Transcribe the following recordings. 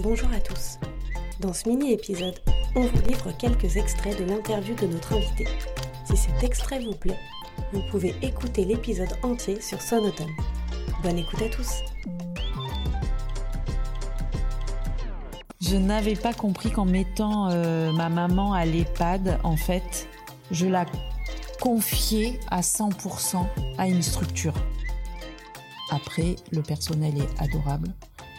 Bonjour à tous. Dans ce mini-épisode, on vous livre quelques extraits de l'interview de notre invité. Si cet extrait vous plaît, vous pouvez écouter l'épisode entier sur Sonoton. Bonne écoute à tous. Je n'avais pas compris qu'en mettant euh, ma maman à l'EHPAD, en fait, je la confiais à 100% à une structure. Après, le personnel est adorable,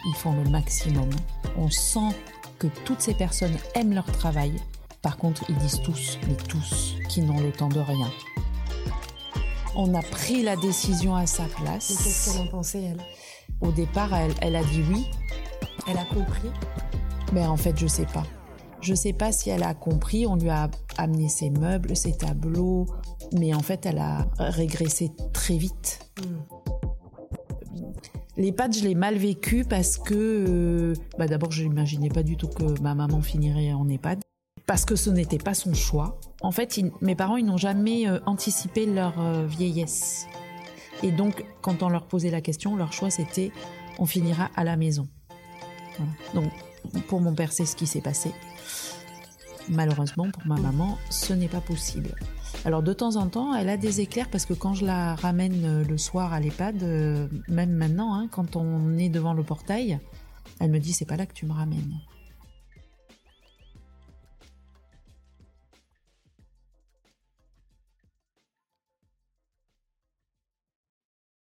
ils font le maximum. On sent que toutes ces personnes aiment leur travail. Par contre, ils disent tous, mais tous, qu'ils n'ont le temps de rien. On a pris la décision à sa place. Et qu'est-ce qu'elle en pensait, elle? Au départ, elle, elle a dit oui, Elle a compris? Mais en fait, je sais pas. Je sais pas si elle a compris. On lui a amené ses meubles, ses tableaux, mais en fait, elle a régressé très vite. L'EHPAD, je l'ai mal vécu parce que, euh, bah d'abord, je n'imaginais pas du tout que ma maman finirait en EHPAD. Parce que ce n'était pas son choix. En fait, mes parents, ils n'ont jamais euh, anticipé leur euh, vieillesse. Et donc, quand on leur posait la question, leur choix, c'était on finira à la maison. Voilà. Donc, pour mon père, c'est ce qui s'est passé. Malheureusement, pour ma maman, ce n'est pas possible. Alors de temps en temps, elle a des éclairs parce que quand je la ramène euh, le soir à l'EHPAD, euh, même maintenant, hein, quand on est devant le portail, elle me dit c'est pas là que tu me ramènes.